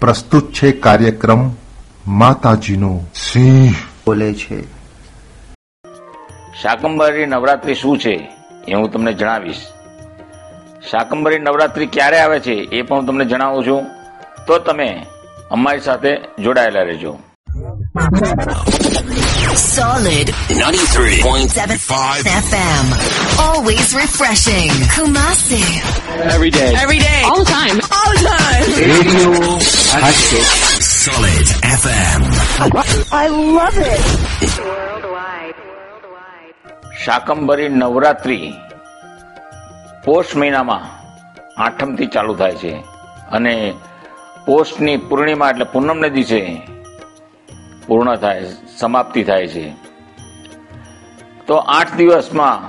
પ્રસ્તુત છે કાર્યક્રમ માતાજીનો સિંહ બોલે છે શાકંભરી નવરાત્રી શું છે એ હું તમને જણાવીશ શાકંભરી નવરાત્રી ક્યારે આવે છે એ પણ હું તમને જણાવું છું તો તમે અમારી સાથે જોડાયેલા રહેજો Solid 93.75 FM. Always refreshing. Kumasi. Every day. Every day. All the time. All the time. Radio હાસ્ય Solid FM. શાકંભરી નવરાત્રી પોષ મહિનામાં આઠમથી ચાલુ થાય છે અને પોષની પૂર્ણિમા એટલે પૂનમને દિવસે પૂર્ણ થાય સમાપ્તિ થાય છે તો આઠ દિવસમાં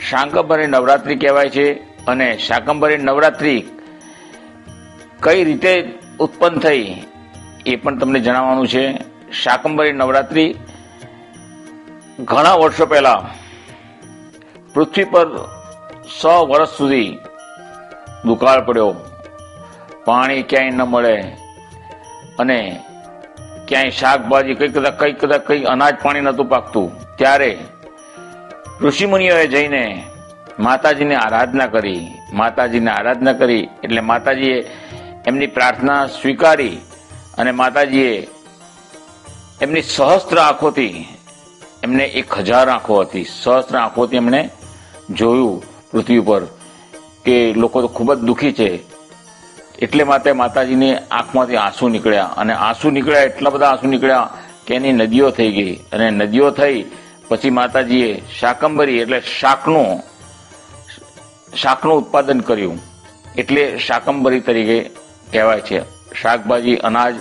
શાકંભરી નવરાત્રી કહેવાય છે અને શાકંભરી નવરાત્રી કઈ રીતે ઉત્પન્ન થઈ એ પણ તમને જણાવવાનું છે. શાકંભરી નવરાત્રી ઘણા વર્ષો પહેલા પૃથ્વી પર સો વર્ષ સુધી દુકાળ પડ્યો. પાણી ક્યાંય ન મળે અને ક્યાંય શાકભાજી કઈ કદાચ કઈ કદાચ કઈ અનાજ પાણી નહોતું પાકતું. ત્યારે ઋષિમુનિઓએ જઈને માતાજીને આરાધના કરી. માતાજીને આરાધના કરી. એટલે માતાજીએ એમની પ્રાર્થના સ્વીકારી અને માતાજીએ એમની સહસ્ત્ર આંખોથી એમને એક હજાર આંખો હતી. સહસ્ત્ર આંખોથી એમણે જોયું પૃથ્વી ઉપર કે લોકો તો ખૂબ જ દુઃખી છે. એટલે માટે માતાજીની આંખમાંથી આંસુ નીકળ્યા અને આંસુ નીકળ્યા, એટલા બધા આંસુ નીકળ્યા કે એની નદીઓ થઈ ગઈ અને નદીઓ થઈ પછી માતાજીએ શાકંબરી એટલે શાકનું શાકનું ઉત્પાદન કર્યું. એટલે શાકંબરી તરીકે કહેવાય છે. શાકભાજી, અનાજ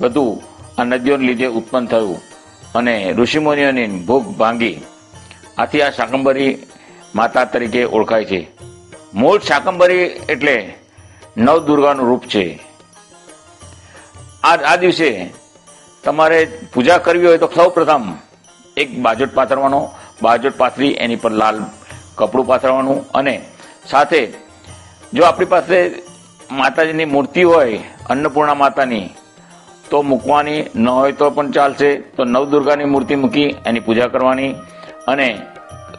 બધું આ નદીઓને લીધે ઉત્પન્ન થયું અને ઋષિમુનિઓની ભૂખ ભાંગી. આથી આ શાકંબરી માતા તરીકે ઓળખાય છે. મૂળ શાકંબરી એટલે નવ દુર્ગાનું રૂપ છે. આ આ દિવસે તમારે પૂજા કરવી હોય તો સૌ પ્રથમ એક બાજોટ પાથરવાનો, બાજોટ પાથરી એની પર લાલ કપડું પાથરવાનું અને સાથે જો આપણી પાસે માતાજીની મૂર્તિ હોય, અન્નપૂર્ણા માતાની, તો મૂકવાની, ન હોય તો પણ ચાલશે. તો નવદુર્ગાની મૂર્તિ મૂકી, એની પૂજા કરવાની અને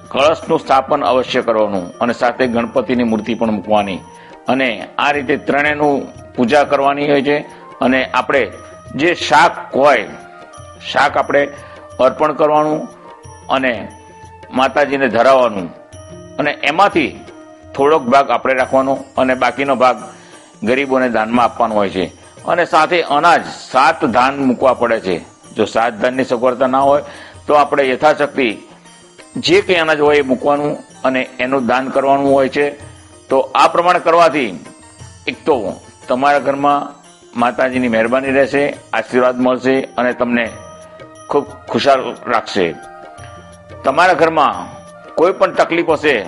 કળશનું સ્થાપન અવશ્ય કરવાનું અને સાથે ગણપતિની મૂર્તિ પણ મૂકવાની. અને આ રીતે ત્રણેયનું પૂજા કરવાની હોય છે. અને આપણે જે શાક હોય, શાક આપણે અર્પણ કરવાનું અને માતાજીને ધરાવવાનું. અને એમાંથી થોડોક ભાગ આપણે રાખવાનો અને બાકીનો ભાગ ગરીબોને દાનમાં આપવાનું હોય છે. અને સાથે અનાજ, સાત ધાન મૂકવા પડે છે. જો સાત ધાનની સગવડતા ના હોય, તો આપણે યથાશક્તિ જે કંઈ અનાજ હોય એ મૂકવાનું અને એનું દાન કરવાનું હોય છે. તો આ પ્રમાણે કરવાથી એક તો તમારા ઘરમાં માતાજીની મહેરબાની રહેશે, આશીર્વાદ મળશે અને તમને ખૂબ ખુશાલ રાખશે. તમારા ઘરમાં કોઈ પણ તકલીફ હશે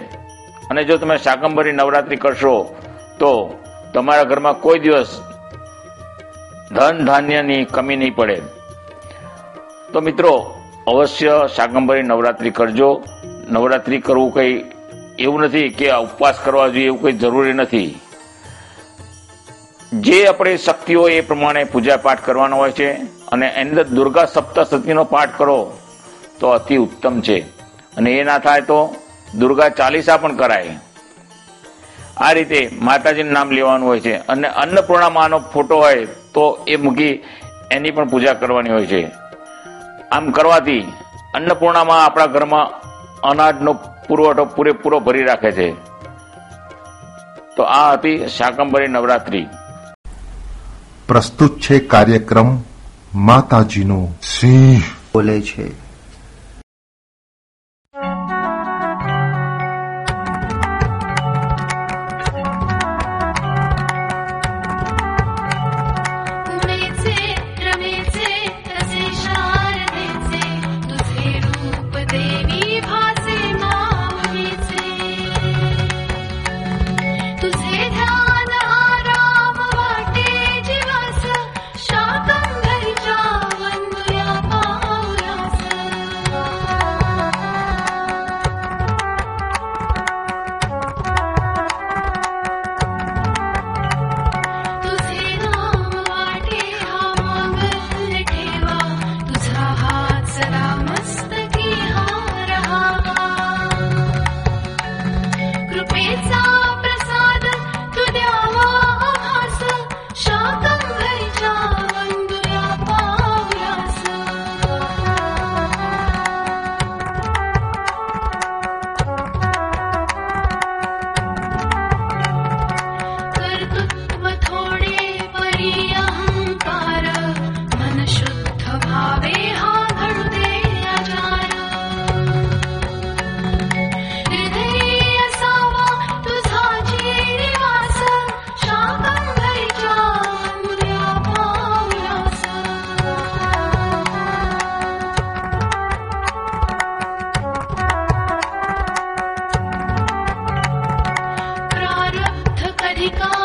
અને જો તમે શાકંભરી નવરાત્રી કરશો, તો તમારા ઘરમાં કોઈ દિવસ ધન ધાન્યની કમી નહીં પડે. તો મિત્રો, અવશ્ય શાકંભરી નવરાત્રી કરજો. નવરાત્રી કરવું કઈ એવું નથી કે ઉપવાસ કરવા જોઈએ, એવું કઈ જરૂરી નથી. જે આપણે શક્તિ હોય એ પ્રમાણે પૂજા પાઠ કરવાનો હોય છે અને એની અંદર દુર્ગા સપ્તશતીનો પાઠ કરો, તો અતિ ઉત્તમ છે. અને એ ના થાય તો દુર્ગા ચાલીસા પણ કરાય. આ રીતે માતાજીનું નામ લેવાનું હોય છે. અને અન્નપૂર્ણામાનો ફોટો હોય તો એ મૂકી એની પણ પૂજા કરવાની હોય છે. આમ કરવાથી અન્નપૂર્ણામાં આપણા ઘરમાં અનાજનો પુરવઠો પૂરેપૂરો ભરી રાખે છે. તો આ હતી શાકંભરી નવરાત્રી. પ્રસ્તુત છે કાર્યક્રમ માતાજીનો સિંહ. બોલે છે. Rico.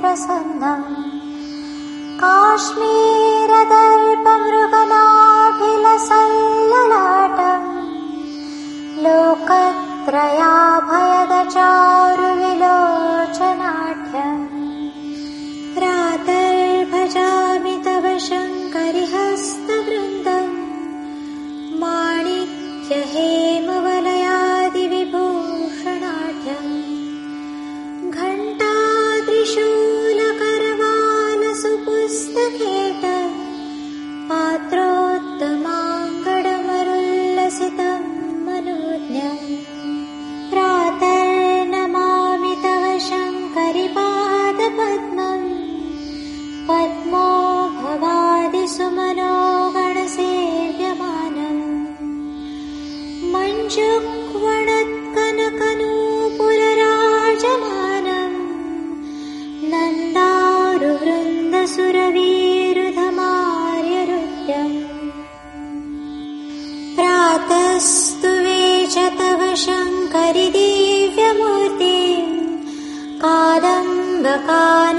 प्रसन्नम् काश्मीरदर्पमृगनाभिलसल्ललाटम्। लोकत्रयाभयदचारुविलोचनाढ्यम्। प्रातर्भजामि तव शङ्करि हस्तवृन्दम् पद्मो भवादिसुमनोगणसेव्यमानम् मञ्जुक्वणत्कनकनूपुरराजमानम् नन्दारुवृन्दसुरवीरुधमार्यरुद्यम् प्रातस्तु वेच तव शङ्करि देव्य कादम्बकान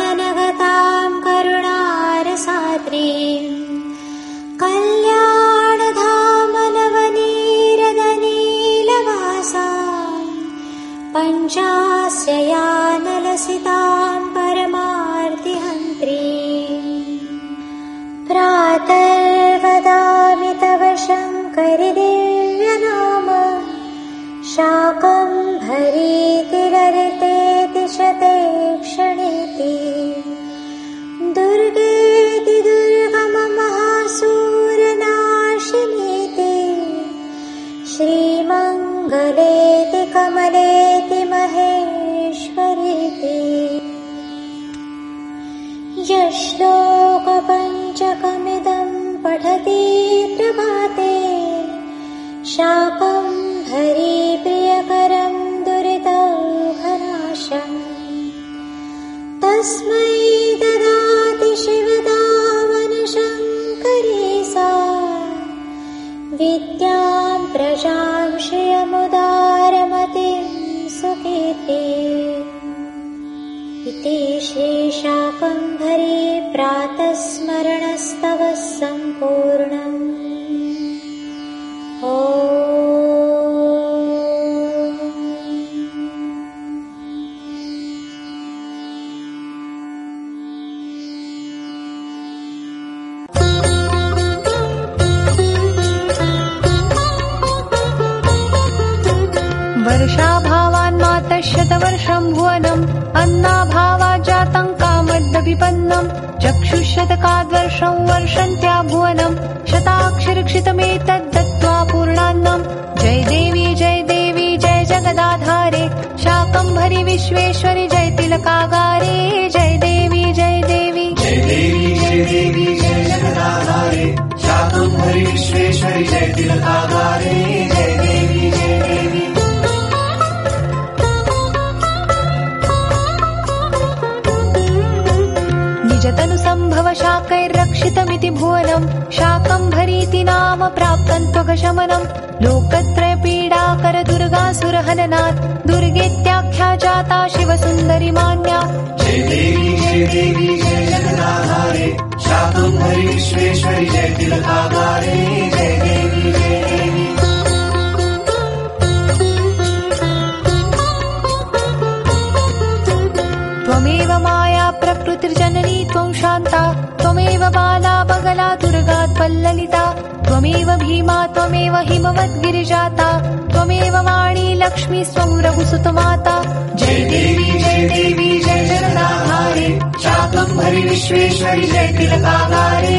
शाकम्भरीति ललितेति शते क्षणेति। दुर्गेति दुर्गममहासूरनाशिनीति श्रीमङ्गलेति कमलेति महेश्वरीति। यश्लोकपञ्चकमिदम् पठति प्रभाते। शाकम्भरी इति श्रीशाकम्भरी प्रातस्मरणस्तव सम्पूर्णम् वर्षाभावान्मातः शतवर्षम् भुवनम् अन्नाभावात् जातम् कामद्दविपन्नम् चक्षुशतकाद्वर्षम् वर्षन्त्या भुवनम् शताक्षरक्षितमेतद्दत्त्वा पूर्णान्नम्। जय देवी जय देवी जय जगदाधारे शाकम्भरि विश्वेश्वरि जय तिलकागारे। जय देवी जय देवी। जय देवी जय देवी जय जगदाधारे शाकम्भरि विश्वेश्वरि जय तिलकागारे। देवी भुवनम् शाकम्भरीति नाम प्राप्तम् त्वगशमनम् लोकत्रयपीडाकर दुर्गासुरहननात् दुर्गेत्याख्या जाता शिवसुन्दरि मान्या। जय देवी जय जय देवी जय त्वमेव भीमा त्वमेव हिमवद्गिरिजाता त्वमेव वाणी लक्ष्मी स्वं रघुसुतमाता जय देवी जय देवी जय जगदाधारे शाकम्भरि विश्वेश्वरि जय तिलकागारे